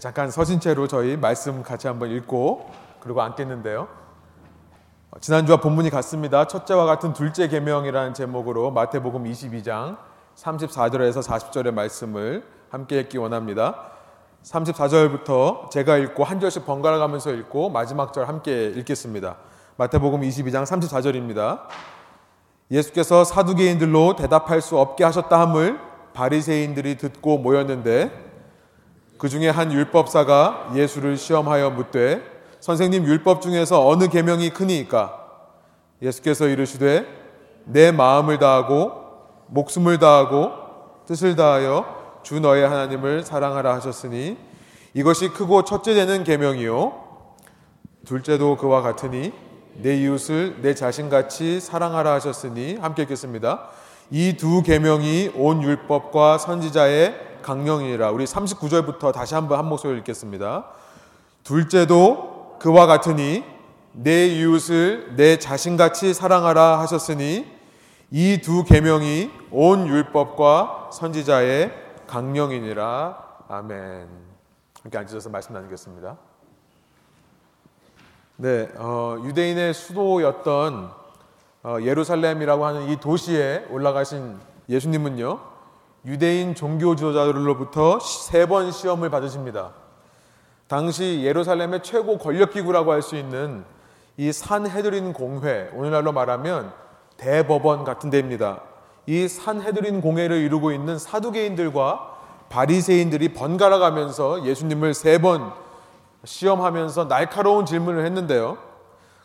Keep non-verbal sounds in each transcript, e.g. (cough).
잠깐 서신 채로 저희 말씀 같이 한번 읽고 그리고 앉겠는데요. 어, 지난주와 본문이 같습니다. 첫째와 같은 둘째 계명이라는 제목으로 마태복음 22장 34절에서 40절의 말씀을 함께 읽기 원합니다. 34절부터 제가 읽고 한 절씩 번갈아 가면서 읽고 마지막 절 함께 읽겠습니다. 마태복음 22장 34절입니다. 예수께서 사두개인들로 대답할 수 없게 하셨다 함을 바리새인들이 듣고 모였는데 그 중에 한 율법사가 예수를 시험하여 묻되 선생님 율법 중에서 어느 계명이 크니까 예수께서 이르시되 내 마음을 다하고 목숨을 다하고 뜻을 다하여 주 너의 하나님을 사랑하라 하셨으니 이것이 크고 첫째 되는 계명이요 둘째도 그와 같으니 내 이웃을 내 자신같이 사랑하라 하셨으니 함께 읽겠습니다. 이 두 계명이 온 율법과 선지자의 강령이라 우리 39절부터 다시 한번 한 목소리 읽겠습니다. 둘째도 그와 같으니 내 이웃을 내 자신같이 사랑하라 하셨으니 이 두 계명이 온 율법과 선지자의 강령이니라. 아멘. 함께 앉으셔서 말씀 나누겠습니다. 네, 어, 유대인의 수도였던 어, 예루살렘이라고 하는 이 도시에 올라가신 예수님은요, 유대인 종교 지도자들로부터 세 번 시험을 받으십니다. 당시 예루살렘의 최고 권력기구라고 할 수 있는 이 산헤드린 공회, 오늘날로 말하면 대법원 같은 데입니다. 이 산헤드린 공회를 이루고 있는 사두개인들과 바리새인들이 번갈아 가면서 예수님을 세 번 시험하면서 날카로운 질문을 했는데요.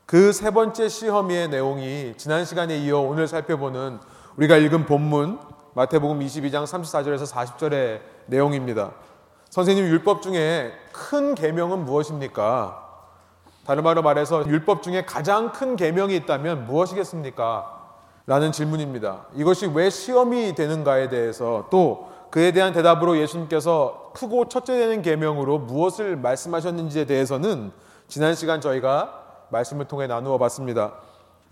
그 세 번째 시험의 내용이 지난 시간에 이어 오늘 살펴보는 우리가 읽은 본문 마태복음 22장 34절에서 40절의 내용입니다. 선생님 율법 중에 큰 계명은 무엇입니까? 다른 말로 말해서 율법 중에 가장 큰 계명이 있다면 무엇이겠습니까? 라는 질문입니다. 이것이 왜 시험이 되는가에 대해서 또 그에 대한 대답으로 예수님께서 크고 첫째 되는 계명으로 무엇을 말씀하셨는지에 대해서는 지난 시간 저희가 말씀을 통해 나누어 봤습니다.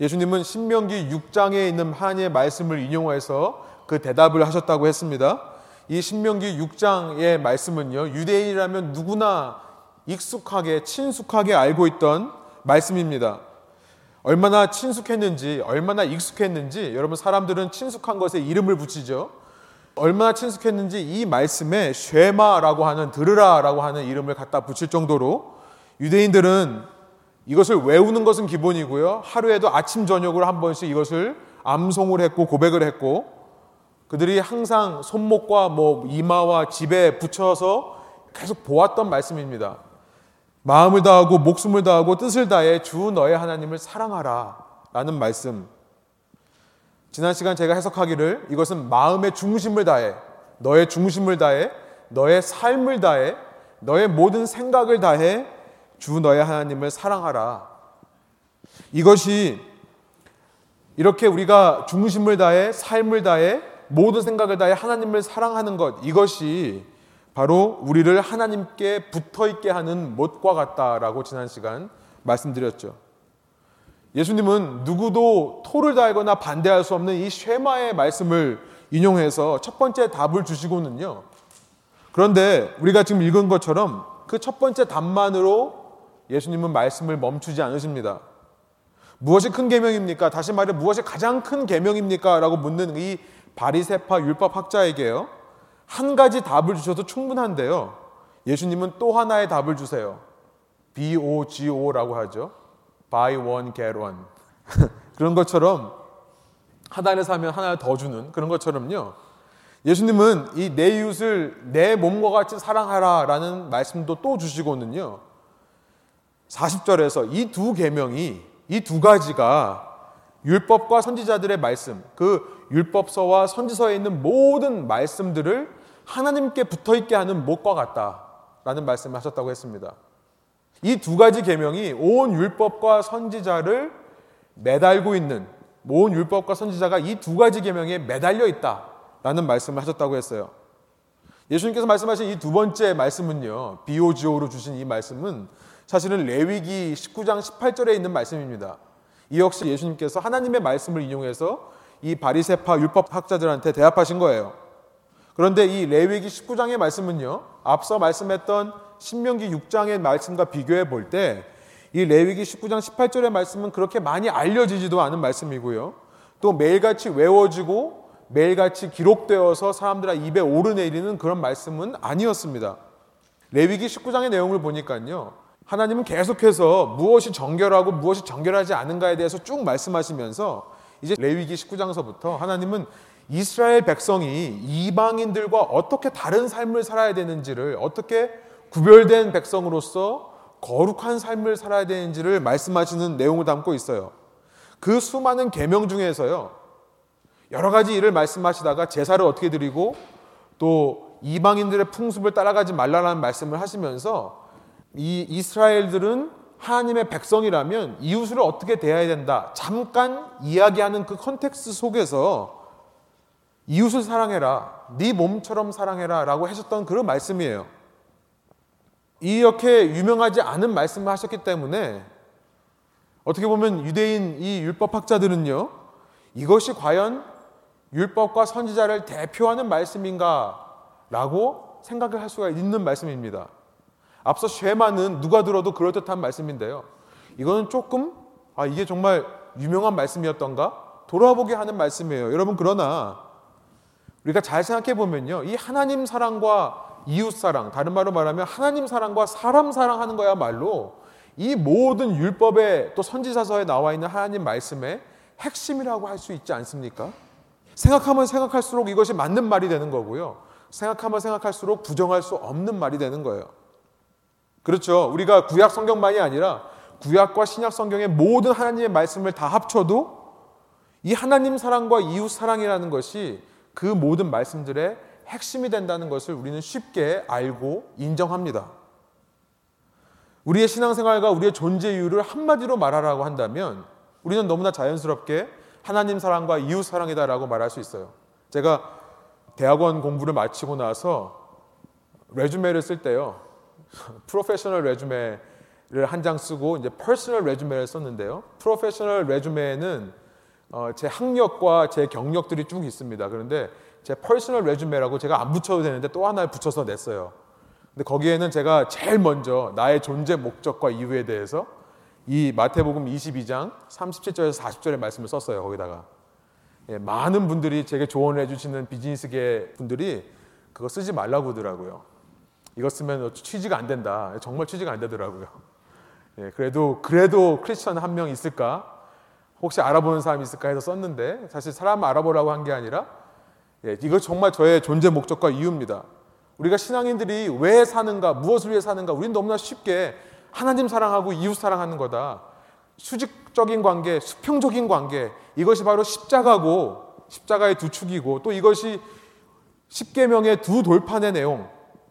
예수님은 신명기 6장에 있는 한의 말씀을 인용해서 그 대답을 하셨다고 했습니다. 이 신명기 6장의 말씀은요, 유대인이라면 누구나 익숙하게, 친숙하게 알고 있던 말씀입니다. 얼마나 친숙했는지, 얼마나 익숙했는지, 여러분 사람들은 친숙한 것에 이름을 붙이죠. 얼마나 친숙했는지 이 말씀에 쉐마라고 하는 들으라라고 하는 이름을 갖다 붙일 정도로 유대인들은 이것을 외우는 것은 기본이고요. 하루에도 아침 저녁으로 한 번씩 이것을 암송을 했고 고백을 했고 그들이 항상 손목과 뭐 이마와 집에 붙여서 계속 보았던 말씀입니다. 마음을 다하고 목숨을 다하고 뜻을 다해 주 너의 하나님을 사랑하라 라는 말씀. 지난 시간 제가 해석하기를 이것은 마음의 중심을 다해 너의 중심을 다해 너의 삶을 다해 너의 모든 생각을 다해 주 너의 하나님을 사랑하라. 이것이 이렇게 우리가 중심을 다해 삶을 다해 모든 생각을 다해 하나님을 사랑하는 것 이것이 바로 우리를 하나님께 붙어 있게 하는 못과 같다라고 지난 시간 말씀드렸죠. 예수님은 누구도 토를 달거나 반대할 수 없는 이 쉐마의 말씀을 인용해서 첫 번째 답을 주시고는요. 그런데 우리가 지금 읽은 것처럼 그 첫 번째 답만으로 예수님은 말씀을 멈추지 않으십니다. 무엇이 큰 계명입니까? 다시 말해 무엇이 가장 큰 계명입니까? 라고 묻는 이 바리세파 율법 학자에게요. 한 가지 답을 주셔도 충분한데요. 예수님은 또 하나의 답을 주세요. BOGO라고 하죠. Buy one, get one. (laughs) 그런 것처럼 하나를 사면 하나를 더 주는 그런 것처럼요. 예수님은 이 내 이웃을 내 몸과 같이 사랑하라 라는 말씀도 또 주시고는요. 40절에서 이 두 계명이 이 두 가지가 율법과 선지자들의 말씀, 그 율법서와 선지서에 있는 모든 말씀들을 하나님께 붙어 있게 하는 못과 같다라는 말씀을 하셨다고 했습니다. 이 두 가지 계명이 온 율법과 선지자를 매달고 있는 온 율법과 선지자가 이 두 가지 계명에 매달려 있다라는 말씀을 하셨다고 했어요. 예수님께서 말씀하신 이 두 번째 말씀은요. 비오지오로 주신 이 말씀은 사실은 레위기 19장 18절에 있는 말씀입니다. 이 역시 예수님께서 하나님의 말씀을 인용해서 이 바리세파 율법 학자들한테 대합하신 거예요. 그런데 이 레위기 19장의 말씀은요. 앞서 말씀했던 신명기 6장의 말씀과 비교해 볼 때 이 레위기 19장 18절의 말씀은 그렇게 많이 알려지지도 않은 말씀이고요. 또 매일같이 외워지고 매일같이 기록되어서 사람들 입에 오르내리는 그런 말씀은 아니었습니다. 레위기 19장의 내용을 보니까요. 하나님은 계속해서 무엇이 정결하고 무엇이 정결하지 않은가에 대해서 쭉 말씀하시면서 이제 레위기 19장서부터 하나님은 이스라엘 백성이 이방인들과 어떻게 다른 삶을 살아야 되는지를 어떻게 구별된 백성으로서 거룩한 삶을 살아야 되는지를 말씀하시는 내용을 담고 있어요. 그 수많은 계명 중에서요. 여러 가지 일을 말씀하시다가 제사를 어떻게 드리고 또 이방인들의 풍습을 따라가지 말라라는 말씀을 하시면서 이 이스라엘들은 하나님의 백성이라면 이웃을 어떻게 대해야 된다. 잠깐 이야기하는 그 context 속에서 이웃을 사랑해라. 네 몸처럼 사랑해라라고 하셨던 그런 말씀이에요. 이렇게 유명하지 않은 말씀을 하셨기 때문에 어떻게 보면 유대인 이 율법학자들은요. 이것이 과연 율법과 선지자를 대표하는 말씀인가라고 생각을 할 수가 있는 말씀입니다. 앞서 쉐마는 누가 들어도 그럴듯한 말씀인데요. 이거는 조금 아 이게 정말 유명한 말씀이었던가 돌아보게 하는 말씀이에요. 여러분 그러나 우리가 잘 생각해 보면요. 이 하나님 사랑과 이웃 사랑, 다른 말로 말하면 하나님 사랑과 사람 사랑하는 거야말로 이 모든 율법에 또 선지자서에 나와 있는 하나님 말씀의 핵심이라고 할 수 있지 않습니까? 생각하면 생각할수록 이것이 맞는 말이 되는 거고요. 생각하면 생각할수록 부정할 수 없는 말이 되는 거예요. 그렇죠. 우리가 구약 성경만이 아니라 구약과 신약 성경의 모든 하나님의 말씀을 다 합쳐도 이 하나님 사랑과 이웃 사랑이라는 것이 그 모든 말씀들의 핵심이 된다는 것을 우리는 쉽게 알고 인정합니다. 우리의 신앙생활과 우리의 존재 이유를 한마디로 말하라고 한다면 우리는 너무나 자연스럽게 하나님 사랑과 이웃 사랑이다라고 말할 수 있어요. 제가 대학원 공부를 마치고 나서 레주메를 쓸 때요. (laughs) 프로페셔널 레주메를 한 장 쓰고 이제 personal resume를 썼는데요. professional resume는 어, 제 학력과 제 경력들이 쭉 있습니다. 그런데 제 personal resume라고 제가 안 붙여도 되는데 또 하나를 붙여서 냈어요. 근데 거기에는 제가 제일 먼저 나의 존재 목적과 이유에 대해서 이 마태복음 22장 37절에서 40절의 말씀을 썼어요. 거기다가 예, 많은 분들이 제게 조언을 해주시는 비즈니스계 분들이 그거 쓰지 말라고 하더라고요. 이거 쓰면 취지가 안 된다. 정말 취지가 안 되더라고요. 예, 그래도 그래도 크리스천 한 명 있을까? 혹시 알아보는 사람이 있을까 해서 썼는데 사실 사람 알아보라고 한 게 아니라 예, 이거 정말 저의 존재 목적과 이유입니다. 우리가 신앙인들이 왜 사는가, 무엇을 위해 사는가, 우리는 너무나 쉽게 하나님 사랑하고 이웃 사랑하는 거다. 수직적인 관계, 수평적인 관계, 이것이 바로 십자가고 십자가의 두 축이고 또 이것이 십계명의 두 돌판의 내용.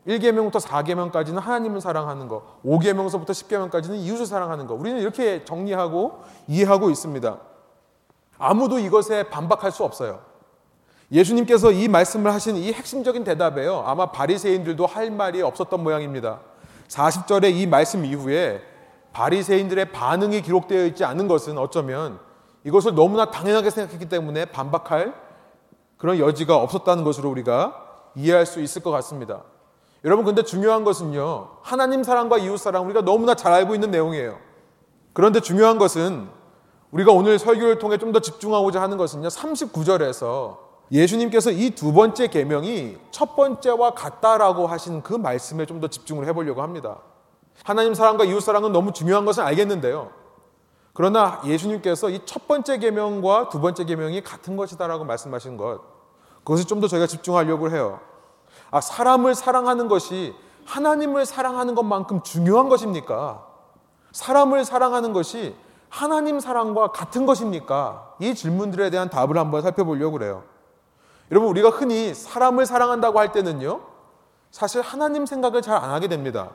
1계명부터 4계명까지는 하나님을 사랑하는 거, 5계명서부터 10계명까지는 이웃을 사랑하는 거. 우리는 이렇게 정리하고 이해하고 있습니다. 아무도 이것에 반박할 수 없어요. 예수님께서 이 말씀을 하신 이 핵심적인 대답에요. 아마 바리새인들도 할 말이 없었던 모양입니다. 40절의 이 말씀 이후에 바리새인들의 반응이 기록되어 있지 않은 것은 어쩌면 이것을 너무나 당연하게 생각했기 때문에 반박할 그런 여지가 없었다는 것으로 우리가 이해할 수 있을 것 같습니다. 여러분 근데 중요한 것은요. 하나님 사랑과 이웃 사랑 우리가 너무나 잘 알고 있는 내용이에요. 그런데 중요한 것은 우리가 오늘 설교를 통해 좀 더 집중하고자 하는 것은요. 39절에서 예수님께서 이 두 번째 계명이 첫 번째와 같다라고 하신 그 말씀에 좀 더 집중을 해 보려고 합니다. 하나님 사랑과 이웃 사랑은 너무 중요한 것은 알겠는데요. 그러나 예수님께서 이 첫 번째 계명과 두 번째 계명이 같은 것이다라고 말씀하신 것, 그것을 좀 더 저희가 집중하려고 해요. 아, 사람을 사랑하는 것이 하나님을 사랑하는 것만큼 중요한 것입니까? 사람을 사랑하는 것이 하나님 사랑과 같은 것입니까? 이 질문들에 대한 답을 한번 살펴보려고 그래요. 여러분 우리가 흔히 사람을 사랑한다고 할 때는요. 사실 하나님 생각을 잘 안 하게 됩니다.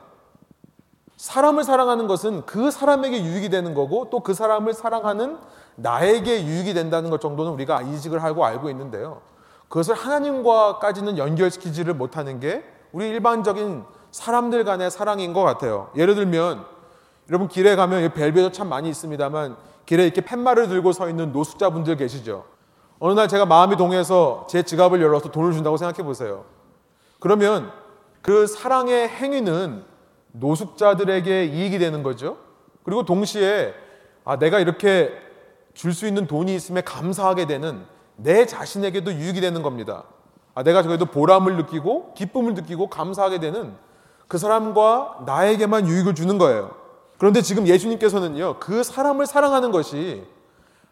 사람을 사랑하는 것은 그 사람에게 유익이 되는 거고 또 그 사람을 사랑하는 나에게 유익이 된다는 것 정도는 우리가 인식을 하고 알고 있는데요. 그것을 하나님과까지는 연결시키지를 못하는 게 우리 일반적인 사람들 간의 사랑인 것 같아요. 예를 들면 여러분 길에 가면 벨벳도 참 많이 있습니다만 길에 이렇게 팻말을 들고 서 있는 노숙자분들 계시죠. 어느 날 제가 마음이 동해서 제 지갑을 열어서 돈을 준다고 생각해 보세요. 그러면 그 사랑의 행위는 노숙자들에게 이익이 되는 거죠. 그리고 동시에 아 내가 이렇게 줄 수 있는 돈이 있음에 감사하게 되는 내 자신에게도 유익이 되는 겁니다. 아 내가 그래도 보람을 느끼고 기쁨을 느끼고 감사하게 되는 그 사람과 나에게만 유익을 주는 거예요. 그런데 지금 예수님께서는요, 그 사람을 사랑하는 것이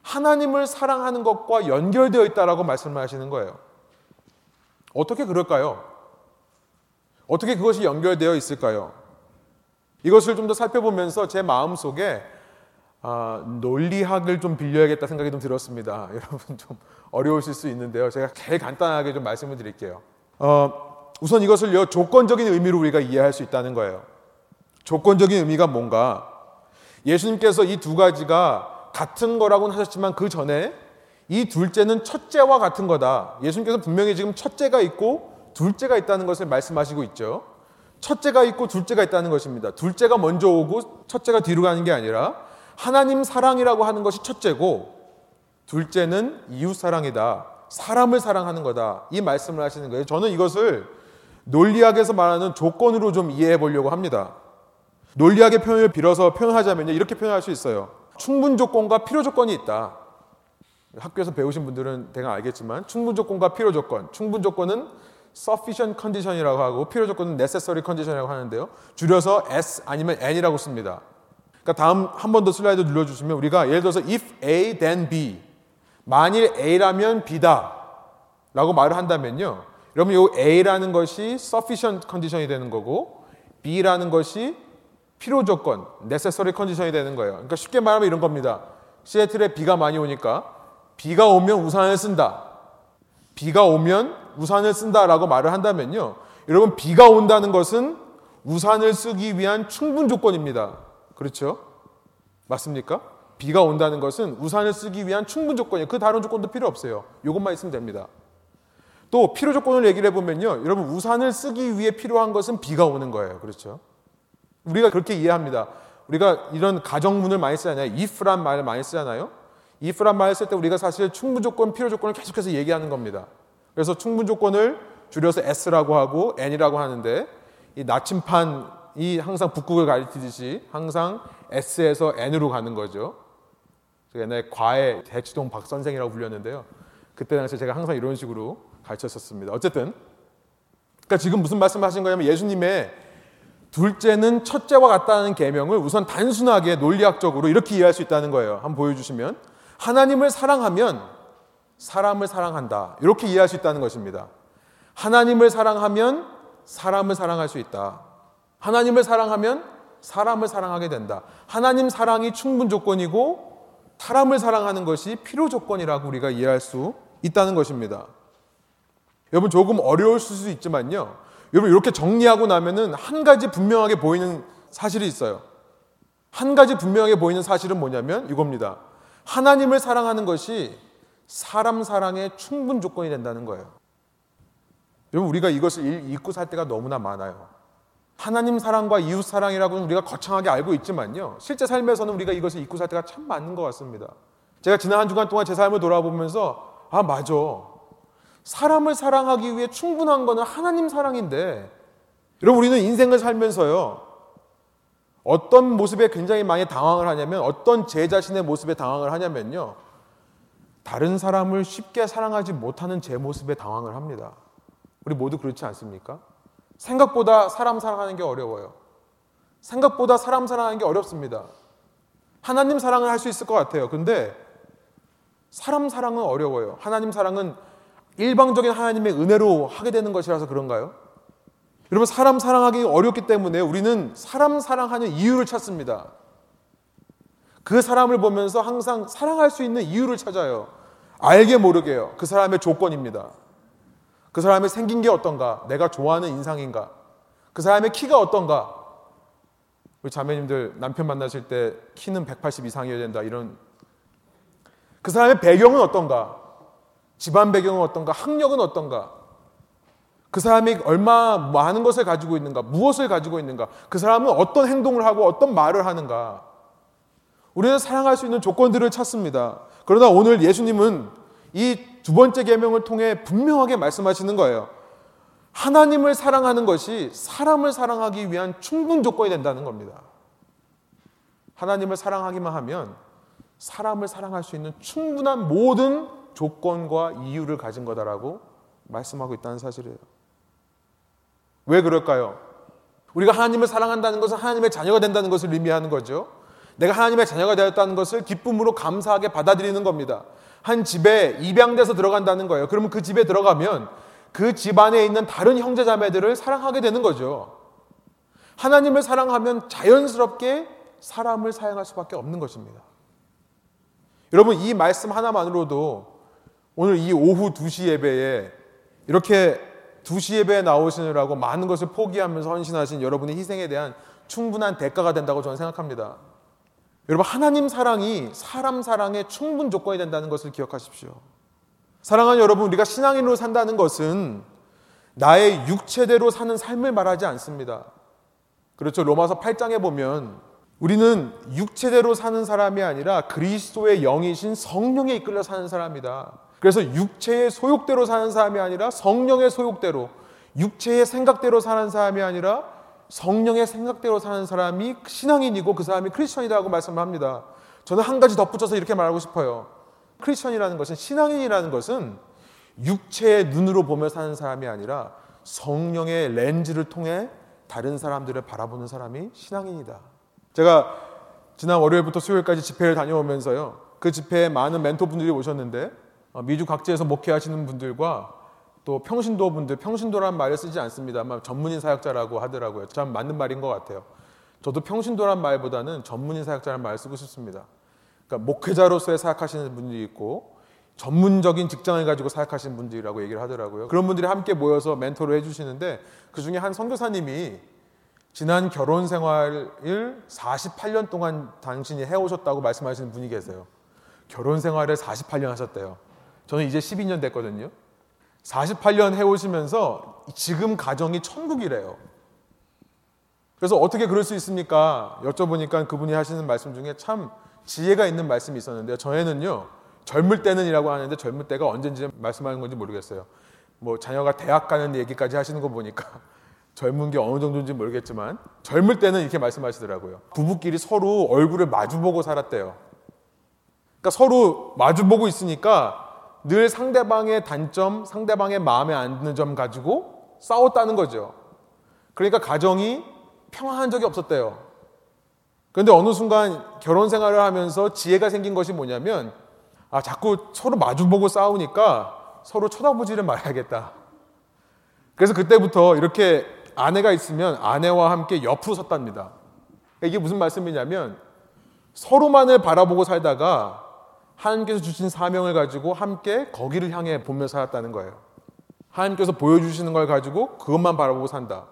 하나님을 사랑하는 것과 연결되어 있다라고 말씀을 하시는 거예요. 어떻게 그럴까요? 어떻게 그것이 연결되어 있을까요? 이것을 좀 더 살펴보면서 제 마음 속에 아, 논리학을 좀 빌려야겠다 생각이 좀 들었습니다. (laughs) 여러분 좀 어려우실 수 있는데요. 제가 제일 간단하게 좀 말씀을 드릴게요. 어, 우선 이것을요 조건적인 의미로 우리가 이해할 수 있다는 거예요. 조건적인 의미가 뭔가 예수님께서 이 두 가지가 같은 거라고는 하셨지만 그 전에 이 둘째는 첫째와 같은 거다. 예수님께서 분명히 지금 첫째가 있고 둘째가 있다는 것을 말씀하시고 있죠. 첫째가 있고 둘째가 있다는 것입니다. 둘째가 먼저 오고 첫째가 뒤로 가는 게 아니라 하나님 사랑이라고 하는 것이 첫째고 둘째는 이웃 사랑이다. 사람을 사랑하는 거다. 이 말씀을 하시는 거예요. 저는 이것을 논리학에서 말하는 조건으로 좀 이해해 보려고 합니다. 논리학의 표현을 빌어서 표현하자면 이렇게 표현할 수 있어요. 충분 조건과 필요 조건이 있다. 학교에서 배우신 분들은 대강 알겠지만 충분 조건과 필요 조건. 충분 조건은 sufficient condition이라고 하고 필요 조건은 necessary condition이라고 하는데요. 줄여서 S 아니면 N이라고 씁니다. 그러니까 다음 한 번 더 슬라이드 눌러 주시면 우리가 예를 들어서 if A then B 만일 A라면 B다 라고 말을 한다면요. 여러분 이 A라는 것이 sufficient condition이 되는 거고 B라는 것이 필요 조건, necessary condition이 되는 거예요. 그러니까 쉽게 말하면 이런 겁니다. 시애틀에 비가 많이 오니까 비가 오면 우산을 쓴다. 비가 오면 우산을 쓴다라고 말을 한다면요. 여러분 비가 온다는 것은 우산을 쓰기 위한 충분 조건입니다. 그렇죠? 맞습니까? 비가 온다는 것은 우산을 쓰기 위한 충분 조건이에요. 그 다른 조건도 필요 없어요. 이것만 있으면 됩니다. 또 필요 조건을 얘기를 해보면요. 여러분 우산을 쓰기 위해 필요한 것은 비가 오는 거예요. 그렇죠? 우리가 그렇게 이해합니다. 우리가 이런 가정문을 많이 쓰잖아요. if란 말을 많이 쓰잖아요. if란 말을 쓸 때 우리가 사실 충분 조건, 필요 조건을 계속해서 얘기하는 겁니다. 그래서 충분 조건을 줄여서 s라고 하고 n이라고 하는데 이 나침판이 항상 북극을 가리키듯이 항상 s에서 n으로 가는 거죠. 옛날에 과외 대치동 박 선생이라고 불렸는데요. 그때 당시에 제가 항상 이런 식으로 가르쳤었습니다. 어쨌든 그러니까 지금 무슨 말씀하신 거냐면 예수님의 둘째는 첫째와 같다는 계명을 우선 단순하게 논리학적으로 이렇게 이해할 수 있다는 거예요. 한번 보여주시면 하나님을 사랑하면 사람을 사랑한다. 이렇게 이해할 수 있다는 것입니다. 하나님을 사랑하면 사람을 사랑할 수 있다. 하나님을 사랑하면 사람을 사랑하게 된다. 하나님 사랑이 충분 조건이고 사람을 사랑하는 것이 필요 조건이라고 우리가 이해할 수 있다는 것입니다. 여러분 조금 어려울 수도 있지만요. 여러분 이렇게 정리하고 나면은 한 가지 분명하게 보이는 사실이 있어요. 한 가지 분명하게 보이는 사실은 뭐냐면 이겁니다. 하나님을 사랑하는 것이 사람 사랑의 충분 조건이 된다는 거예요. 여러분 우리가 이것을 잊고 살 때가 너무나 많아요. 하나님 사랑과 이웃 사랑이라고는 우리가 거창하게 알고 있지만요. 실제 삶에서는 우리가 이것을 잊고 살 때가 참 많은 것 같습니다. 제가 지난 한 주간 동안 제 삶을 돌아보면서 아 맞아. 사람을 사랑하기 위해 충분한 것은 하나님 사랑인데 여러분 우리는 인생을 살면서요. 어떤 모습에 굉장히 많이 당황을 하냐면 어떤 제 자신의 모습에 당황을 하냐면요. 다른 사람을 쉽게 사랑하지 못하는 제 모습에 당황을 합니다. 우리 모두 그렇지 않습니까? 생각보다 사람 사랑하는 게 어려워요. 생각보다 사람 사랑하는 게 어렵습니다. 하나님 사랑을 할 수 있을 것 같아요. 근데 사람 사랑은 어려워요. 하나님 사랑은 일방적인 하나님의 은혜로 하게 되는 것이라서 그런가요? 여러분, 사람 사랑하기 어렵기 때문에 우리는 사람 사랑하는 이유를 찾습니다. 그 사람을 보면서 항상 사랑할 수 있는 이유를 찾아요. 알게 모르게요. 그 사람의 조건입니다. 그 사람의 생긴 게 어떤가? 내가 좋아하는 인상인가? 그 사람의 키가 어떤가? 우리 자매님들 남편 만나실 때 키는 180 이상이어야 된다. 이런 그 사람의 배경은 어떤가? 집안 배경은 어떤가? 학력은 어떤가? 그 사람이 얼마 많은 것을 가지고 있는가? 무엇을 가지고 있는가? 그 사람은 어떤 행동을 하고 어떤 말을 하는가? 우리는 사랑할 수 있는 조건들을 찾습니다. 그러나 오늘 예수님은 이 두 번째 계명을 통해 분명하게 말씀하시는 거예요. 하나님을 사랑하는 것이 사람을 사랑하기 위한 충분 조건이 된다는 겁니다. 하나님을 사랑하기만 하면 사람을 사랑할 수 있는 충분한 모든 조건과 이유를 가진 거다라고 말씀하고 있다는 사실이에요. 왜 그럴까요? 우리가 하나님을 사랑한다는 것은 하나님의 자녀가 된다는 것을 의미하는 거죠. 내가 하나님의 자녀가 되었다는 것을 기쁨으로 감사하게 받아들이는 겁니다. 한 집에 입양돼서 들어간다는 거예요. 그러면 그 집에 들어가면 그 집안에 있는 다른 형제 자매들을 사랑하게 되는 거죠. 하나님을 사랑하면 자연스럽게 사람을 사용할 수밖에 없는 것입니다. 여러분 이 말씀 하나만으로도 오늘 이 오후 2시 예배에 이렇게 2시 예배에 나오시느라고 많은 것을 포기하면서 헌신하신 여러분의 희생에 대한 충분한 대가가 된다고 저는 생각합니다. 여러분 하나님 사랑이 사람 사랑의 충분 조건이 된다는 것을 기억하십시오. 사랑하는 여러분 우리가 신앙인으로 산다는 것은 나의 육체대로 사는 삶을 말하지 않습니다. 그렇죠. 로마서 8장에 보면 우리는 육체대로 사는 사람이 아니라 그리스도의 영이신 성령에 이끌려 사는 사람이다. 그래서 육체의 소욕대로 사는 사람이 아니라 성령의 소욕대로, 육체의 생각대로 사는 사람이 아니라 성령의 생각대로 사는 사람이 신앙인이고 그 사람이 크리스천이라고 말씀합니다. 저는 한 가지 덧붙여서 이렇게 말하고 싶어요. 크리스천이라는 것은 신앙인이라는 것은 육체의 눈으로 보며 사는 사람이 아니라 성령의 렌즈를 통해 다른 사람들을 바라보는 사람이 신앙인이다. 제가 지난 월요일부터 수요일까지 집회를 다녀오면서요. 그 집회에 많은 멘토분들이 오셨는데 어, 미주 각지에서 목회하시는 분들과 또 평신도 분들, 평신도란 말을 쓰지 않습니다만 전문인 사역자라고 하더라고요. 참 맞는 말인 것 같아요. 저도 평신도란 말보다는 전문인 사역자라는 말을 쓰고 싶습니다. 그러니까 목회자로서의 사역하시는 분들이 있고 전문적인 직장을 가지고 사역하시는 분들이라고 얘기를 하더라고요. 그런 분들이 함께 모여서 멘토를 해주시는데 그 중에 한 선교사님이 지난 결혼 생활을 48년 동안 당신이 해오셨다고 말씀하시는 분이 계세요. 결혼 생활을 48년 하셨대요. 저는 이제 12년 됐거든요. 48년 해오시면서 지금 가정이 천국이래요. 그래서 어떻게 그럴 수 있습니까? 여쭤보니까 그분이 하시는 말씀 중에 참 지혜가 있는 말씀이 있었는데요. 저희는요, 젊을 때는이라고 하는데 젊을 때가 언젠지 말씀하는 건지 모르겠어요. 뭐 자녀가 대학 가는 얘기까지 하시는 거 보니까 (laughs) 젊은 게 어느 정도인지 모르겠지만 젊을 때는 이렇게 말씀하시더라고요. 부부끼리 서로 얼굴을 마주보고 살았대요. 그러니까 서로 마주보고 있으니까 늘 상대방의 단점, 상대방의 마음에 안 드는 점 가지고 싸웠다는 거죠. 그러니까 가정이 평안한 적이 없었대요. 그런데 어느 순간 결혼 생활을 하면서 지혜가 생긴 것이 뭐냐면 아 자꾸 서로 마주보고 싸우니까 서로 쳐다보지를 말아야겠다. 그래서 그때부터 이렇게 아내가 있으면 아내와 함께 옆으로 섰답니다. 이게 무슨 말씀이냐면 서로만을 바라보고 살다가 하나님께서 주신 사명을 가지고 함께 거기를 향해 보며 살았다는 거예요. 하나님께서 보여주시는 걸 가지고 그것만 바라보고 산다.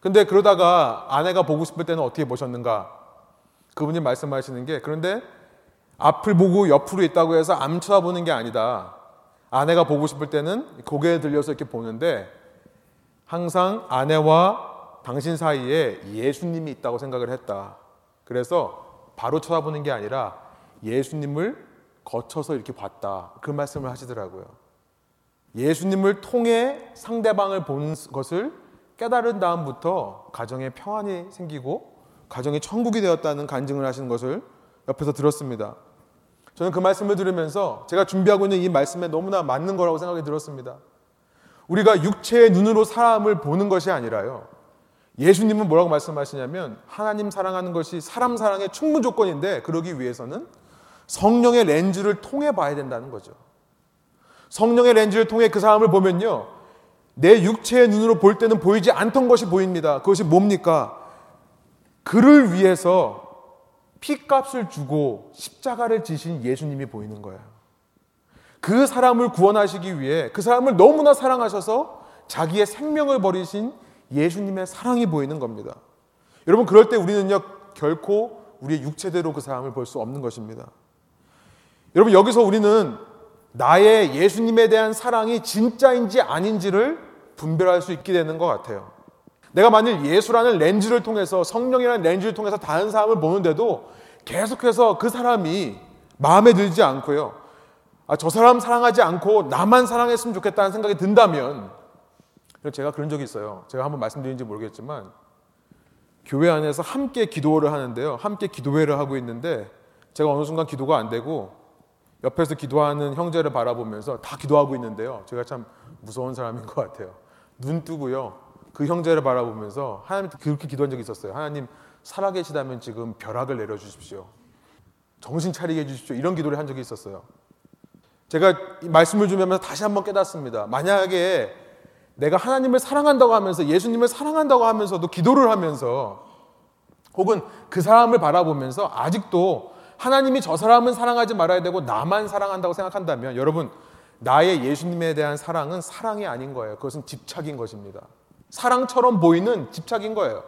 근데 그러다가 아내가 보고 싶을 때는 어떻게 보셨는가? 그분이 말씀하시는 게 그런데 앞을 보고 옆으로 있다고 해서 암 쳐다보는 게 아니다. 아내가 보고 싶을 때는 고개에 들려서 이렇게 보는데 항상 아내와 당신 사이에 예수님이 있다고 생각을 했다. 그래서 바로 쳐다보는 게 아니라 예수님을 거쳐서 이렇게 봤다. 그 말씀을 하시더라고요. 예수님을 통해 상대방을 본 것을 깨달은 다음부터 가정에 평안이 생기고 가정이 천국이 되었다는 간증을 하시는 것을 옆에서 들었습니다. 저는 그 말씀을 들으면서 제가 준비하고 있는 이 말씀에 너무나 맞는 거라고 생각이 들었습니다. 우리가 육체의 눈으로 사람을 보는 것이 아니라요. 예수님은 뭐라고 말씀하시냐면 하나님 사랑하는 것이 사람 사랑의 충분 조건인데 그러기 위해서는 성령의 렌즈를 통해 봐야 된다는 거죠. 성령의 렌즈를 통해 그 사람을 보면요. 내 육체의 눈으로 볼 때는 보이지 않던 것이 보입니다. 그것이 뭡니까? 그를 피해서 피값을 주고 십자가를 지신 예수님이 보이는 거예요. 그 사람을 구원하시기 위해 그 사람을 너무나 사랑하셔서 자기의 생명을 버리신 예수님의 사랑이 보이는 겁니다. 여러분, 그럴 때 우리는요, 결코 우리의 육체대로 그 사람을 볼 수 없는 것입니다. 여러분, 여기서 우리는 나의 예수님에 대한 사랑이 진짜인지 아닌지를 분별할 수 있게 되는 것 같아요. 내가 만일 예수라는 렌즈를 통해서 성령이라는 렌즈를 통해서 다른 사람을 보는데도 계속해서 그 사람이 마음에 들지 않고요. 아, 저 사람 사랑하지 않고 나만 사랑했으면 좋겠다는 생각이 든다면 제가 그런 적이 있어요. 제가 한번 말씀드린지 모르겠지만 교회 안에서 함께 기도를 하는데요. 함께 기도회를 하고 있는데 제가 어느 순간 기도가 안 되고 옆에서 기도하는 형제를 바라보면서 다 기도하고 있는데요. 제가 참 무서운 사람인 것 같아요. 눈 뜨고요. 그 형제를 바라보면서 하나님께 그렇게 기도한 적이 있었어요. 하나님 살아계시다면 지금 벼락을 내려주십시오. 정신 차리게 해주십시오. 이런 기도를 한 적이 있었어요. 제가 말씀을 주면서 다시 한번 깨닫습니다. 만약에 내가 하나님을 사랑한다고 하면서 예수님을 사랑한다고 하면서도 기도를 하면서 혹은 그 사람을 바라보면서 아직도 하나님이 저 사람은 사랑하지 말아야 되고 나만 사랑한다고 생각한다면 여러분 나의 예수님에 대한 사랑은 사랑이 아닌 거예요. 그것은 집착인 것입니다. 사랑처럼 보이는 집착인 거예요.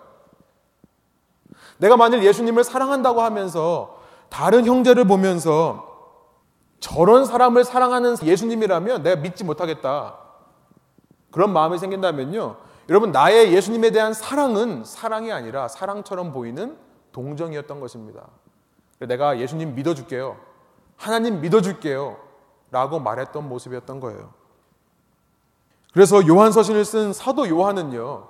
내가 만일 예수님을 사랑한다고 하면서 다른 형제를 보면서 저런 사람을 사랑하는 예수님이라면 내가 믿지 못하겠다. 그런 마음이 생긴다면요. 여러분, 나의 예수님에 대한 사랑은 사랑이 아니라 사랑처럼 보이는 동정이었던 것입니다. 내가 예수님 믿어줄게요. 하나님 믿어줄게요. 라고 말했던 모습이었던 거예요. 그래서 요한 서신을 쓴 사도 요한은요.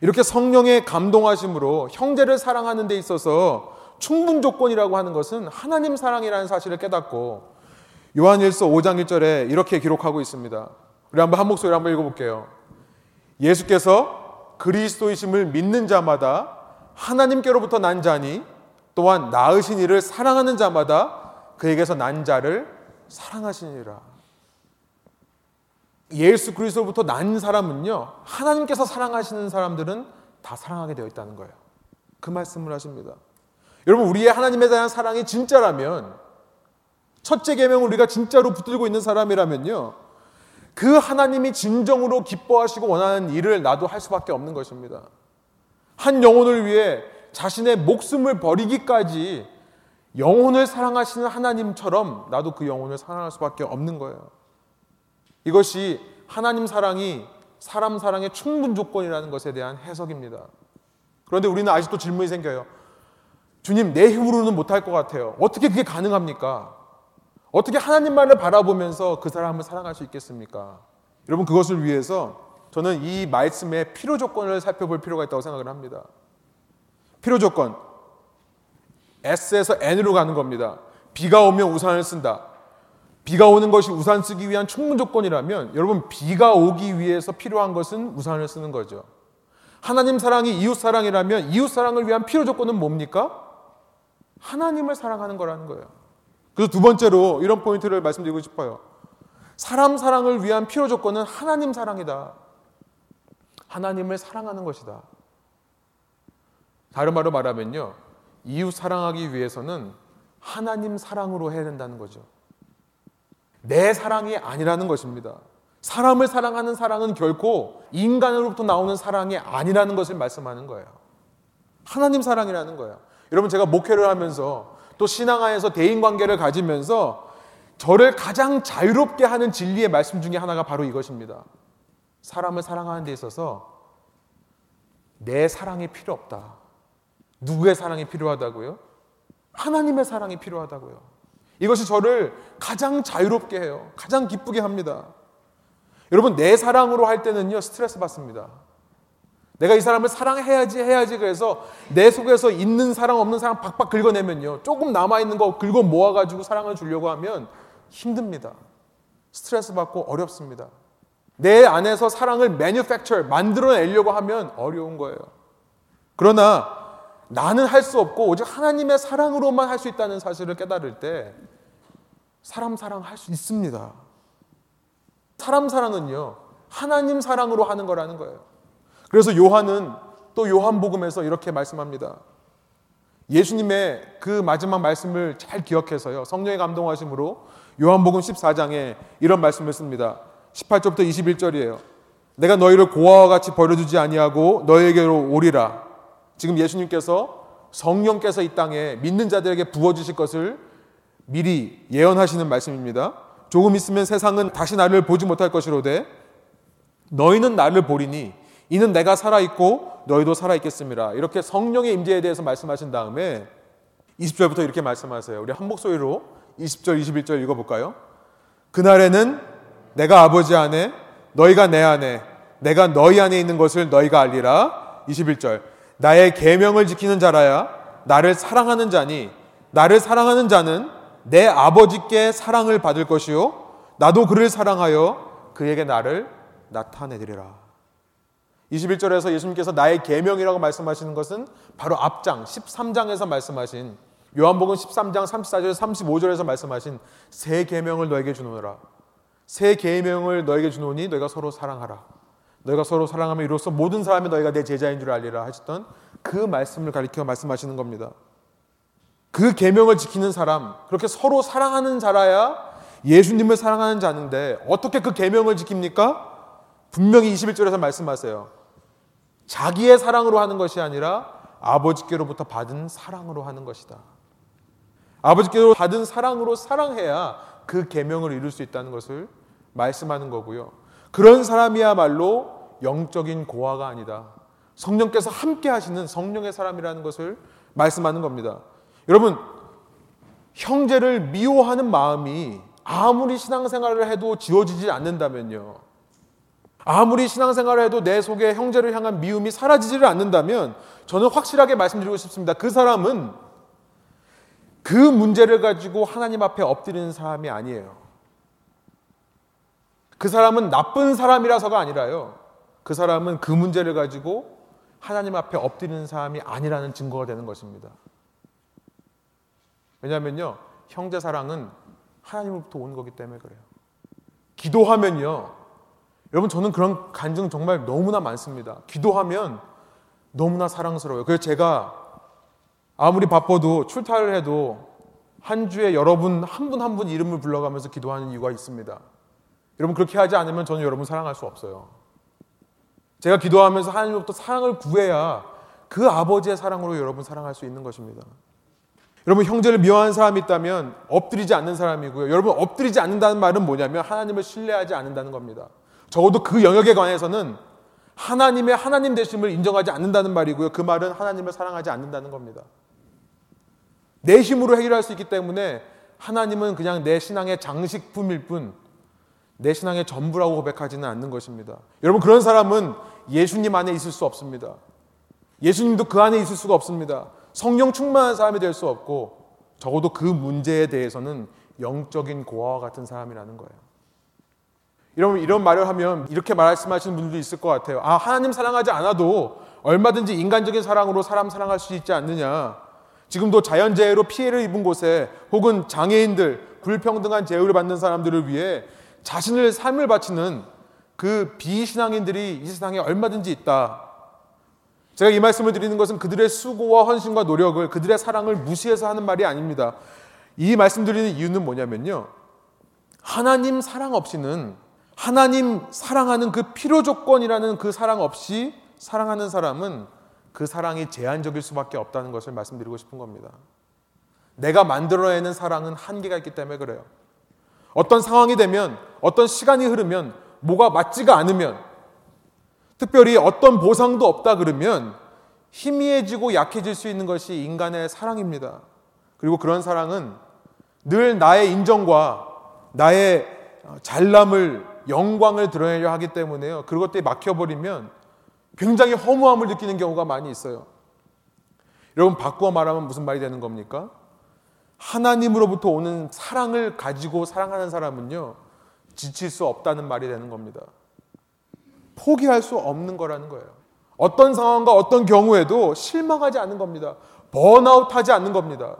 이렇게 성령의 감동하심으로 형제를 사랑하는 데 있어서 충분 조건이라고 하는 것은 하나님 사랑이라는 사실을 깨닫고 요한일서 5장 1절에 이렇게 기록하고 있습니다. 우리 한번 한 목소리로 한번 읽어볼게요. 예수께서 그리스도이심을 믿는 자마다 하나님께로부터 난 자니 또한 나으신 이를 사랑하는 자마다 그에게서 난 자를 사랑하시니라. 예수 그리스도부터 난 사람은요, 하나님께서 사랑하시는 사람들은 다 사랑하게 되어 있다는 거예요. 그 말씀을 하십니다. 여러분, 우리의 하나님에 대한 사랑이 진짜라면, 첫째 계명을 우리가 진짜로 붙들고 있는 사람이라면요, 그 하나님이 진정으로 기뻐하시고 원하는 일을 나도 할 수밖에 없는 것입니다. 한 영혼을 위해 자신의 목숨을 버리기까지 영혼을 사랑하시는 하나님처럼 나도 그 영혼을 사랑할 수밖에 없는 거예요. 이것이 하나님 사랑이 사람 사랑의 충분 조건이라는 것에 대한 해석입니다. 그런데 우리는 아직도 질문이 생겨요. 주님, 내 힘으로는 못할 것 같아요. 어떻게 그게 가능합니까? 어떻게 하나님만을 바라보면서 그 사람을 사랑할 수 있겠습니까? 여러분, 그것을 위해서 저는 이 말씀의 필요 조건을 살펴볼 필요가 있다고 생각을 합니다. 필요 조건. S에서 N으로 가는 겁니다. 비가 오면 우산을 쓴다. 비가 오는 것이 우산 쓰기 위한 충분 조건이라면 여러분 비가 오기 위해서 필요한 것은 우산을 쓰는 거죠. 하나님 사랑이 이웃 사랑이라면 이웃 사랑을 위한 필요 조건은 뭡니까? 하나님을 사랑하는 거라는 거예요. 그래서 두 번째로 이런 포인트를 말씀드리고 싶어요. 사람 사랑을 위한 필요 조건은 하나님 사랑이다. 하나님을 사랑하는 것이다. 다른 말로 말하면요. 이웃 사랑하기 위해서는 하나님 사랑으로 해야 된다는 거죠. 내 사랑이 아니라는 것입니다. 사람을 사랑하는 사랑은 결코 인간으로부터 나오는 사랑이 아니라는 것을 말씀하는 거예요. 하나님 사랑이라는 거예요. 여러분 제가 목회를 하면서 또 신앙 안에서 대인 관계를 가지면서 저를 가장 자유롭게 하는 진리의 말씀 중에 하나가 바로 이것입니다. 사람을 사랑하는 데 있어서 내 사랑이 필요 없다. 누구의 사랑이 필요하다고요? 하나님의 사랑이 필요하다고요. 이것이 저를 가장 자유롭게 해요. 가장 기쁘게 합니다. 여러분, 내 사랑으로 할 때는요, 스트레스 받습니다. 내가 이 사람을 사랑해야지, 해야지. 그래서 내 속에서 있는 사랑, 없는 사랑 박박 긁어내면요. 조금 남아있는 거 긁어 모아가지고 사랑을 주려고 하면 힘듭니다. 스트레스 받고 어렵습니다. 내 안에서 사랑을 manufacture, 만들어내려고 하면 어려운 거예요. 그러나 나는 할 수 없고 오직 하나님의 사랑으로만 할 수 있다는 사실을 깨달을 때 사람 사랑 할 수 있습니다. 사람 사랑은요, 하나님 사랑으로 하는 거라는 거예요. 그래서 요한은 또 요한복음에서 이렇게 말씀합니다. 예수님의 그 마지막 말씀을 잘 기억해서요. 성령의 감동하심으로 요한복음 14장에 이런 말씀을 씁니다. 18절부터 21절이에요. 내가 너희를 고아와 같이 버려두지 아니하고 너에게로 오리라. 지금 예수님께서 성령께서 이 땅에 믿는 자들에게 부어주실 것을 미리 예언하시는 말씀입니다. 조금 있으면 세상은 다시 나를 보지 못할 것이로되 너희는 나를 보리니 이는 내가 살아있고 너희도 살아있겠습니다. 이렇게 성령의 임재에 대해서 말씀하신 다음에 20절부터 이렇게 말씀하세요. 우리 한 목소리로 20절, 21절 읽어볼까요? 그날에는 내가 아버지 안에 너희가 내 안에 내가 너희 안에 있는 것을 너희가 알리라. 21절. 나의 계명을 지키는 자라야 나를 사랑하는 자니 나를 사랑하는 자는 내 아버지께 사랑을 받을 것이요 나도 그를 사랑하여 그에게 나를 나타내리라. 21절에서 예수님께서 나의 계명이라고 말씀하시는 것은 바로 앞장 13장에서 말씀하신 요한복음 13장 34절 35절에서 말씀하신 새 계명을 너에게 주노라. 새 계명을 너에게 주노니 너희가 서로 사랑하라. 너희가 서로 사랑하면 이로써 모든 사람이 너희가 내 제자인 줄 알리라 하셨던 그 말씀을 가리켜 말씀하시는 겁니다. 그 계명을 지키는 사람, 그렇게 서로 사랑하는 자라야 예수님을 사랑하는 자인데 어떻게 그 계명을 지킵니까? 분명히 21절에서 말씀하세요. 자기의 사랑으로 하는 것이 아니라 아버지께로부터 받은 사랑으로 하는 것이다. 아버지께로 받은 사랑으로 사랑해야 그 계명을 이룰 수 있다는 것을 말씀하는 거고요. 그런 사람이야말로 영적인 고아가 아니다. 성령께서 함께 하시는 성령의 사람이라는 것을 말씀하는 겁니다. 여러분, 형제를 미워하는 마음이 아무리 신앙생활을 해도 지워지지 않는다면요. 아무리 신앙생활을 해도 내 속에 형제를 향한 미움이 사라지지를 않는다면 저는 확실하게 말씀드리고 싶습니다. 그 사람은 그 문제를 가지고 하나님 앞에 엎드리는 사람이 아니에요. 그 사람은 나쁜 사람이라서가 아니라요. 그 사람은 그 문제를 가지고 하나님 앞에 엎드리는 사람이 아니라는 증거가 되는 것입니다. 왜냐하면요, 형제 사랑은 하나님으로부터 오는 거기 때문에 그래요. 기도하면요, 여러분 저는 그런 간증 정말 너무나 많습니다. 기도하면 너무나 사랑스러워요. 그래서 제가 아무리 바빠도 출타를 해도 한 주에 여러분 한 분 한분 이름을 불러가면서 기도하는 이유가 있습니다. 여러분 그렇게 하지 않으면 저는 여러분 사랑할 수 없어요. 제가 기도하면서 하나님으로부터 사랑을 구해야 그 아버지의 사랑으로 여러분 사랑할 수 있는 것입니다. 여러분 형제를 미워하는 사람이 있다면 엎드리지 않는 사람이고요. 여러분 엎드리지 않는다는 말은 뭐냐면 하나님을 신뢰하지 않는다는 겁니다. 적어도 그 영역에 관해서는 하나님의 하나님 되심을 인정하지 않는다는 말이고요. 그 말은 하나님을 사랑하지 않는다는 겁니다. 내 힘으로 해결할 수 있기 때문에 하나님은 그냥 내 신앙의 장식품일 뿐, 내 신앙의 전부라고 고백하지는 않는 것입니다. 여러분, 그런 사람은 예수님 안에 있을 수 없습니다. 예수님도 그 안에 있을 수가 없습니다. 성령 충만한 사람이 될 수 없고, 적어도 그 문제에 대해서는 영적인 고아와 같은 사람이라는 거예요. 이런, 이런 말을 하면 이렇게 말씀하시는 분들도 있을 것 같아요. 아, 하나님 사랑하지 않아도 얼마든지 인간적인 사랑으로 사람 사랑할 수 있지 않느냐. 지금도 자연재해로 피해를 입은 곳에 혹은 장애인들, 불평등한 제휴를 받는 사람들을 위해 자신을 삶을 바치는 그 비신앙인들이 이 세상에 얼마든지 있다. 제가 이 말씀을 드리는 것은 그들의 수고와 헌신과 노력을 그들의 사랑을 무시해서 하는 말이 아닙니다. 이 말씀 드리는 이유는 뭐냐면요. 하나님 사랑 없이는 하나님 사랑하는 그 필요 조건이라는 그 사랑 없이 사랑하는 사람은 그 사랑이 제한적일 수밖에 없다는 것을 말씀드리고 싶은 겁니다. 내가 만들어내는 사랑은 한계가 있기 때문에 그래요. 어떤 상황이 되면, 어떤 시간이 흐르면, 뭐가 맞지가 않으면, 특별히 어떤 보상도 없다 그러면 희미해지고 약해질 수 있는 것이 인간의 사랑입니다. 그리고 그런 사랑은 늘 나의 인정과 나의 잘남을 영광을 드러내려 하기 때문에요. 그것들이 막혀버리면 굉장히 허무함을 느끼는 경우가 많이 있어요. 여러분, 바꾸어 말하면 무슨 말이 되는 겁니까? 하나님으로부터 오는 사랑을 가지고 사랑하는 사람은요, 지칠 수 없다는 말이 되는 겁니다. 포기할 수 없는 거라는 거예요. 어떤 상황과 어떤 경우에도 실망하지 않는 겁니다. 번아웃 하지 않는 겁니다.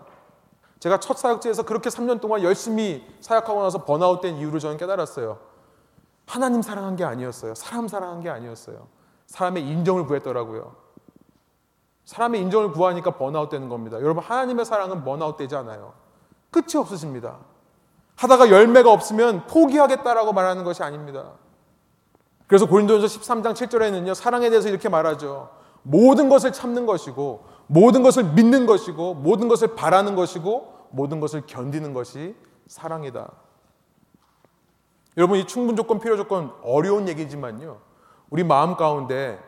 제가 첫 사역지에서 그렇게 3년 동안 열심히 사역하고 나서 번아웃 된 이유를 저는 깨달았어요. 하나님 사랑한 게 아니었어요. 사람 사랑한 게 아니었어요. 사람의 인정을 구했더라고요. 사람의 인정을 구하니까 번아웃 되는 겁니다. 여러분, 하나님의 사랑은 번아웃 되지 않아요. 끝이 없으십니다. 하다가 열매가 없으면 포기하겠다라고 말하는 것이 아닙니다. 그래서 고린도전서 13장 7절에는요, 사랑에 대해서 이렇게 말하죠. 모든 것을 참는 것이고, 모든 것을 믿는 것이고, 모든 것을 바라는 것이고, 모든 것을 견디는 것이 사랑이다. 여러분 이 충분 조건, 필요 조건 어려운 얘기지만요. 우리 마음 가운데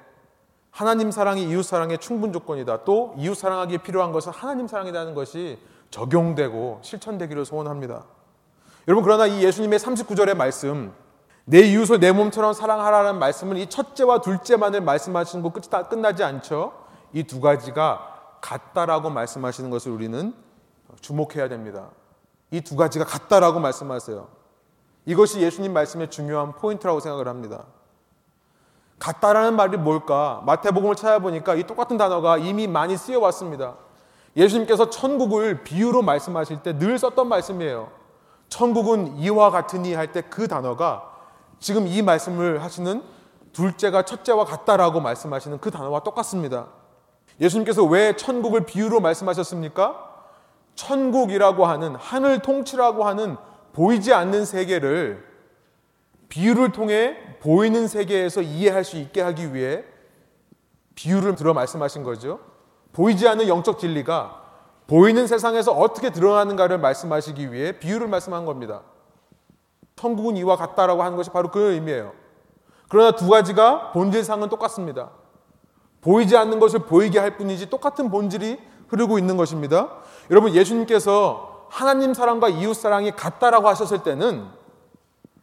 하나님 사랑이 이웃 사랑의 충분 조건이다. 또 이웃 사랑하기에 필요한 것은 하나님 사랑이라는 것이 적용되고 실천되기를 소원합니다. 여러분 그러나 이 예수님의 39절의 말씀 내 이웃을 내 몸처럼 사랑하라는 말씀은 이 첫째와 둘째만을 말씀하시는 거 끝이 다 끝나지 않죠. 이 두 가지가 같다라고 말씀하시는 것을 우리는 주목해야 됩니다. 이 두 가지가 같다라고 말씀하세요. 이것이 예수님 말씀의 중요한 포인트라고 생각을 합니다. 같다라는 말이 뭘까? 마태복음을 찾아보니까 이 똑같은 단어가 이미 많이 쓰여 왔습니다. 예수님께서 천국을 비유로 말씀하실 때 늘 썼던 말씀이에요. 천국은 이와 같으니 할 때 그 단어가 지금 이 말씀을 하시는 둘째가 첫째와 같다라고 말씀하시는 그 단어와 똑같습니다. 예수님께서 왜 천국을 비유로 말씀하셨습니까? 천국이라고 하는 하늘 통치라고 하는 보이지 않는 세계를 비유를 통해 보이는 세계에서 이해할 수 있게 하기 위해 비유를 들어 말씀하신 거죠. 보이지 않는 영적 진리가 보이는 세상에서 어떻게 드러나는가를 말씀하시기 위해 비유를 말씀한 겁니다. 천국은 이와 같다라고 하는 것이 바로 그 의미예요. 그러나 두 가지가 본질상은 똑같습니다. 보이지 않는 것을 보이게 할 뿐이지 똑같은 본질이 흐르고 있는 것입니다. 여러분 예수님께서 하나님 사랑과 이웃 사랑이 같다라고 하셨을 때는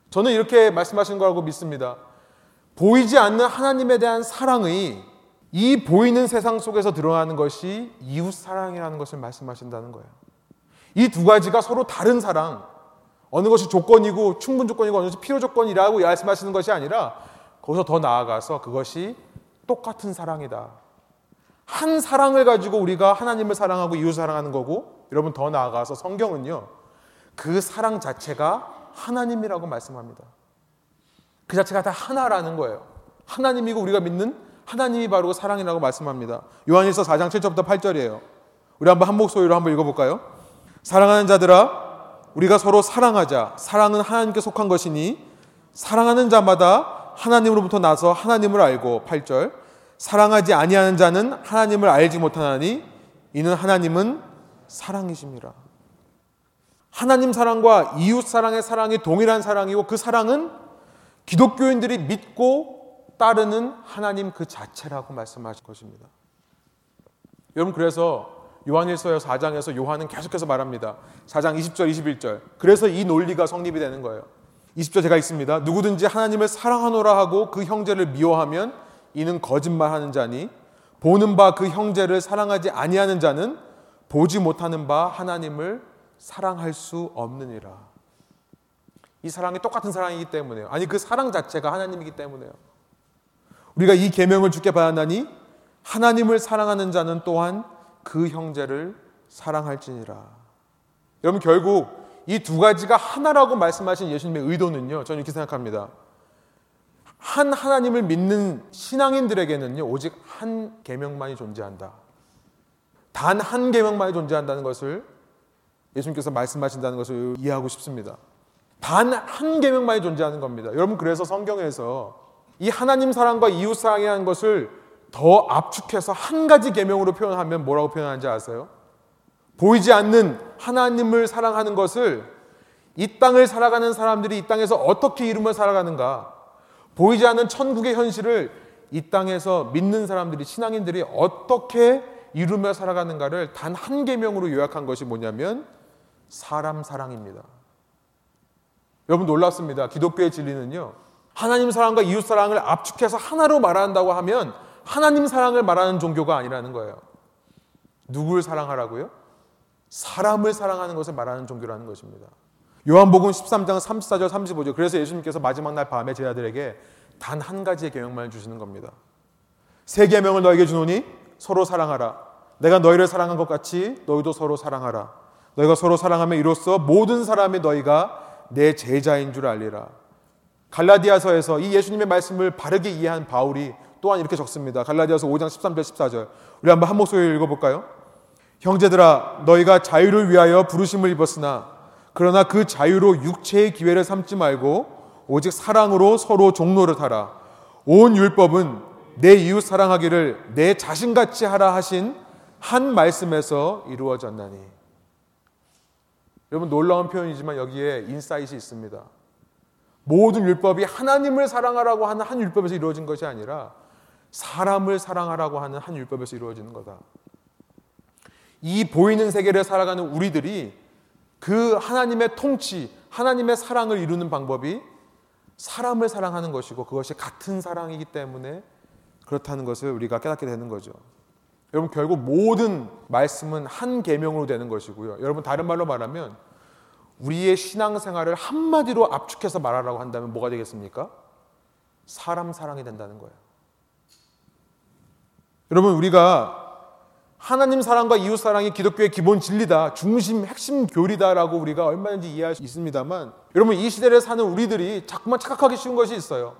저는 이렇게 말씀하신 거라고 믿습니다. 보이지 않는 하나님에 대한 사랑의 이 보이는 세상 속에서 드러나는 것이 이웃 사랑이라는 것을 말씀하신다는 거예요. 이 두 가지가 서로 다른 사랑, 어느 것이 조건이고 충분 조건이고 어느 것이 필요 조건이라고 말씀하시는 것이 아니라 거기서 더 나아가서 그것이 똑같은 사랑이다. 한 사랑을 가지고 우리가 하나님을 사랑하고 이웃 사랑하는 거고 여러분 더 나아가서 성경은요. 그 사랑 자체가 하나님이라고 말씀합니다. 그 자체가 다 하나라는 거예요. 하나님이고 우리가 믿는 하나님이 바로 사랑이라고 말씀합니다. 요한일서 4장 7절부터 8절이에요. 우리 한번 한 목소리로 한번 읽어볼까요? 사랑하는 자들아 우리가 서로 사랑하자. 사랑은 하나님께 속한 것이니 사랑하는 자마다 하나님으로부터 나서 하나님을 알고 8절 사랑하지 아니하는 자는 하나님을 알지 못하나니 이는 하나님은 사랑이십니다. 하나님 사랑과 이웃 사랑의 사랑이 동일한 사랑이고 그 사랑은 기독교인들이 믿고 따르는 하나님 그 자체라고 말씀하신 것입니다. 여러분 그래서 요한일서 4장에서 요한은 계속해서 말합니다. 4장 20절, 21절. 그래서 이 논리가 성립이 되는 거예요. 20절 제가 있습니다. 누구든지 하나님을 사랑하노라 하고 그 형제를 미워하면 이는 거짓말하는 자니 보는 바 그 형제를 사랑하지 아니하는 자는 보지 못하는 바 하나님을 사랑할 수 없느니라. 이 사랑이 똑같은 사랑이기 때문에요. 아니 그 사랑 자체가 하나님이기 때문에요. 우리가 이 계명을 주께 받았나니 하나님을 사랑하는 자는 또한 그 형제를 사랑할지니라. 여러분 결국 이 두 가지가 하나라고 말씀하신 예수님의 의도는요. 저는 이렇게 생각합니다. 한 하나님을 믿는 신앙인들에게는요. 오직 한 계명만이 존재한다. 단 한 계명만이 존재한다는 것을 예수님께서 말씀하신다는 것을 이해하고 싶습니다. 단 한 계명만이 존재하는 겁니다. 여러분 그래서 성경에서 이 하나님 사랑과 이웃 사랑이라는 것을 더 압축해서 한 가지 계명으로 표현하면 뭐라고 표현하는지 아세요? 보이지 않는 하나님을 사랑하는 것을 이 땅을 살아가는 사람들이 이 땅에서 어떻게 이루며 살아가는가? 보이지 않는 천국의 현실을 이 땅에서 믿는 사람들이 신앙인들이 어떻게 이루며 살아가는가를 단 한 계명으로 요약한 것이 뭐냐면 사람 사랑입니다. 여러분 놀랍습니다. 기독교의 진리는요. 하나님 사랑과 이웃 사랑을 압축해서 하나로 말한다고 하면 하나님 사랑을 말하는 종교가 아니라는 거예요. 누구를 사랑하라고요? 사람을 사랑하는 것을 말하는 종교라는 것입니다. 요한복음 13장 34절 35절. 그래서 예수님께서 마지막 날 밤에 제자들에게 단 한 가지의 계명만 주시는 겁니다. 세 계명을 너에게 주노니 서로 사랑하라. 내가 너희를 사랑한 것 같이 너희도 서로 사랑하라. 너희가 서로 사랑하면 이로써 모든 사람이 너희가 내 제자인 줄 알리라. 갈라디아서에서 이 예수님의 말씀을 바르게 이해한 바울이 또한 이렇게 적습니다. 갈라디아서 5장 13절 14절. 우리 한번 한 목소리로 읽어 볼까요? 형제들아 너희가 자유를 위하여 부르심을 입었으나 그러나 그 자유로 육체의 기회를 삼지 말고 오직 사랑으로 서로 종로를 하라. 온 율법은 내 이웃 사랑하기를 내 자신같이 하라 하신 한 말씀에서 이루어졌나니. 여러분 놀라운 표현이지만 여기에 인사이트이 있습니다. 모든 율법이 하나님을 사랑하라고 하는 한 율법에서 이루어진 것이 아니라 사람을 사랑하라고 하는 한 율법에서 이루어지는 거다. 이 보이는 세계를 살아가는 우리들이 그 하나님의 통치, 하나님의 사랑을 이루는 방법이 사람을 사랑하는 것이고 그것이 같은 사랑이기 때문에 그렇다는 것을 우리가 깨닫게 되는 거죠. 여러분 결국 모든 말씀은 한 계명으로 되는 것이고요. 여러분 다른 말로 말하면 우리의 신앙생활을 한마디로 압축해서 말하라고 한다면 뭐가 되겠습니까? 사람 사랑이 된다는 거예요. 여러분 우리가 하나님 사랑과 이웃 사랑이 기독교의 기본 진리다, 중심 핵심 교리다라고 우리가 얼마든지 이해할 수 있습니다만 여러분 이 시대를 사는 우리들이 자꾸만 착각하기 쉬운 것이 있어요.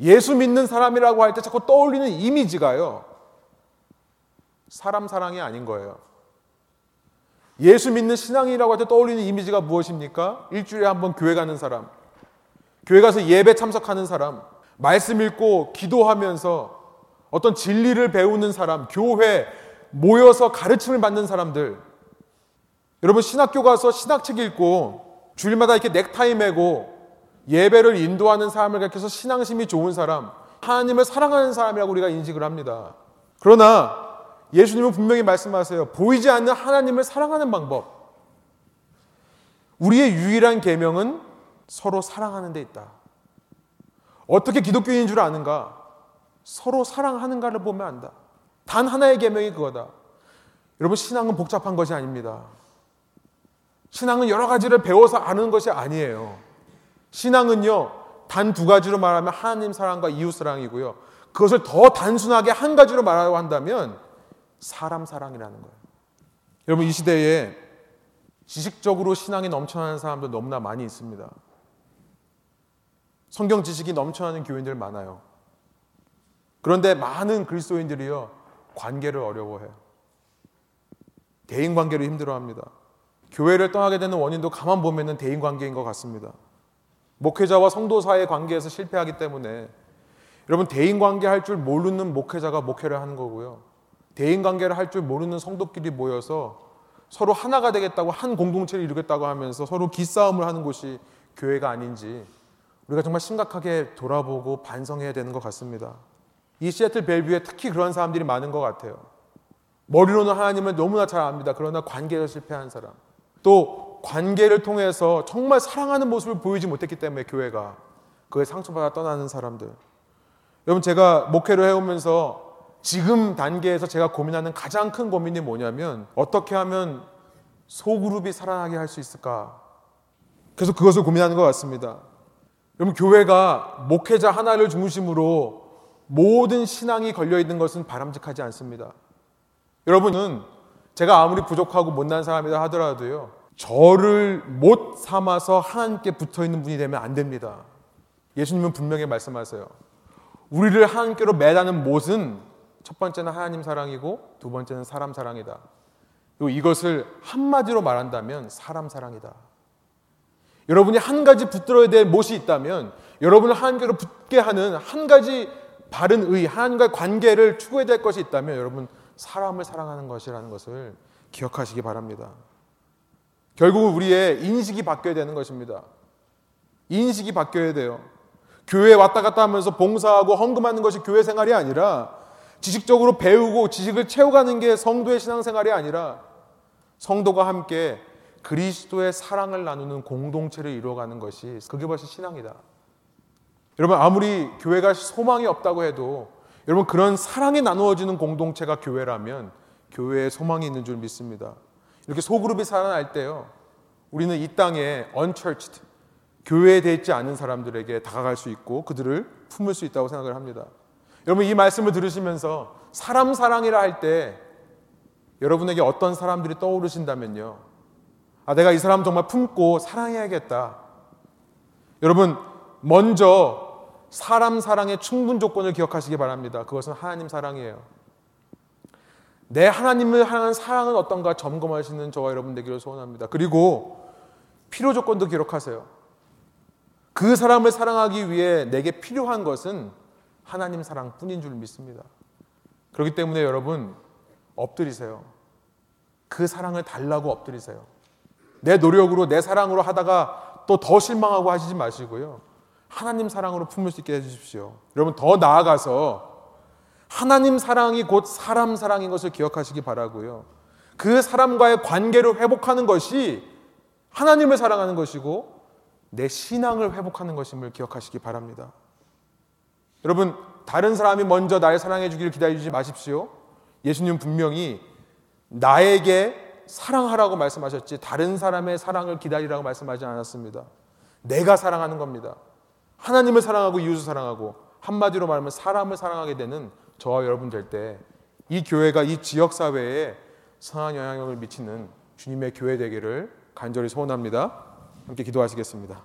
예수 믿는 사람이라고 할 때 자꾸 떠올리는 이미지가요. 사람 사랑이 아닌 거예요. 예수 믿는 신앙이라고 할 때 떠올리는 이미지가 무엇입니까? 일주일에 한 번 교회 가는 사람, 교회 가서 예배 참석하는 사람, 말씀 읽고 기도하면서 어떤 진리를 배우는 사람, 교회 모여서 가르침을 받는 사람들. 여러분 신학교 가서 신학책 읽고 주일마다 이렇게 넥타이 매고 예배를 인도하는 사람을 가르쳐서 신앙심이 좋은 사람, 하나님을 사랑하는 사람이라고 우리가 인식을 합니다. 그러나 예수님은 분명히 말씀하세요. 보이지 않는 하나님을 사랑하는 방법. 우리의 유일한 계명은 서로 사랑하는 데 있다. 어떻게 기독교인인 줄 아는가? 서로 사랑하는가를 보면 안다. 단 하나의 계명이 그거다. 여러분 신앙은 복잡한 것이 아닙니다. 신앙은 여러 가지를 배워서 아는 것이 아니에요. 신앙은요 단 두 가지로 말하면 하나님 사랑과 이웃 사랑이고요. 그것을 더 단순하게 한 가지로 말하려고 한다면 사람 사랑이라는 거예요. 여러분 이 시대에 지식적으로 신앙이 넘쳐나는 사람도 너무나 많이 있습니다. 성경 지식이 넘쳐나는 교인들 많아요. 그런데 많은 그리스도인들이요 관계를 어려워해요. 대인 관계를 힘들어합니다. 교회를 떠나게 되는 원인도 가만 보면은 대인 관계인 것 같습니다. 목회자와 성도 사이의 관계에서 실패하기 때문에 여러분 대인 관계 할 줄 모르는 목회자가 목회를 하는 거고요. 대인 관계를 할 줄 모르는 성도끼리 모여서 서로 하나가 되겠다고 한 공동체를 이루겠다고 하면서 서로 기싸움을 하는 곳이 교회가 아닌지 우리가 정말 심각하게 돌아보고 반성해야 되는 것 같습니다. 이 시애틀 벨뷰에 특히 그런 사람들이 많은 것 같아요. 머리로는 하나님을 너무나 잘 압니다. 그러나 관계에 실패한 사람. 또 관계를 통해서 정말 사랑하는 모습을 보이지 못했기 때문에 교회가 그에 상처받아 떠나는 사람들. 여러분 제가 목회를 해오면서 지금 단계에서 제가 고민하는 가장 큰 고민이 뭐냐면 어떻게 하면 소그룹이 살아나게 할 수 있을까? 그래서 그것을 고민하는 것 같습니다. 여러분 교회가 목회자 하나를 중심으로 모든 신앙이 걸려 있는 것은 바람직하지 않습니다. 여러분은 제가 아무리 부족하고 못난 사람이다 하더라도요. 저를 못 삼아서 하나님께 붙어 있는 분이 되면 안 됩니다. 예수님은 분명히 말씀하세요. 우리를 하나님께로 매다는 못은 첫 번째는 하나님 사랑이고 두 번째는 사람 사랑이다. 그리고 이것을 한마디로 말한다면 사람 사랑이다. 여러분이 한 가지 붙들어야 될 못이 있다면 여러분을 하나님께로 붙게 하는 한 가지 바른 의, 하나님과의 관계를 추구해야 될 것이 있다면 여러분 사람을 사랑하는 것이라는 것을 기억하시기 바랍니다. 결국은 우리의 인식이 바뀌어야 되는 것입니다. 인식이 바뀌어야 돼요. 교회에 왔다 갔다 하면서 봉사하고 헌금하는 것이 교회 생활이 아니라 지식적으로 배우고 지식을 채워가는 게 성도의 신앙생활이 아니라 성도가 함께 그리스도의 사랑을 나누는 공동체를 이루어가는 것이 그게 벌써 신앙이다. 여러분 아무리 교회가 소망이 없다고 해도 여러분 그런 사랑이 나누어지는 공동체가 교회라면 교회에 소망이 있는 줄 믿습니다. 이렇게 소그룹이 살아날 때요. 우리는 이 땅에 unchurched 교회에 돼 있지 않은 사람들에게 다가갈 수 있고 그들을 품을 수 있다고 생각을 합니다. 여러분 이 말씀을 들으시면서 사람 사랑이라 할 때 여러분에게 어떤 사람들이 떠오르신다면요. 아, 내가 이 사람 정말 품고 사랑해야겠다. 여러분, 먼저 사람 사랑의 충분 조건을 기억하시기 바랍니다. 그것은 하나님 사랑이에요. 내 하나님을 향한 사랑은 어떤가 점검하시는 저와 여러분 되기를 소원합니다. 그리고 필요 조건도 기록하세요. 그 사람을 사랑하기 위해 내게 필요한 것은 하나님 사랑뿐인 줄 믿습니다. 그렇기 때문에 여러분 엎드리세요. 그 사랑을 달라고 엎드리세요. 내 노력으로 내 사랑으로 하다가 또 더 실망하고 하시지 마시고요. 하나님 사랑으로 품을 수 있게 해 주십시오. 여러분 더 나아가서 하나님 사랑이 곧 사람 사랑인 것을 기억하시기 바라고요. 그 사람과의 관계를 회복하는 것이 하나님을 사랑하는 것이고 내 신앙을 회복하는 것임을 기억하시기 바랍니다. 여러분, 다른 사람이 먼저 날 사랑해 주기를 기다리지 마십시오. 예수님 분명히 나에게 사랑하라고 말씀하셨지 다른 사람의 사랑을 기다리라고 말씀하지 않았습니다. 내가 사랑하는 겁니다. 하나님을 사랑하고 이웃을 사랑하고 한마디로 말하면 사람을 사랑하게 되는 저와 여러분 될 때 이 교회가 이 지역 사회에 선한 영향력을 미치는 주님의 교회 되기를 간절히 소원합니다. 함께 기도하시겠습니다.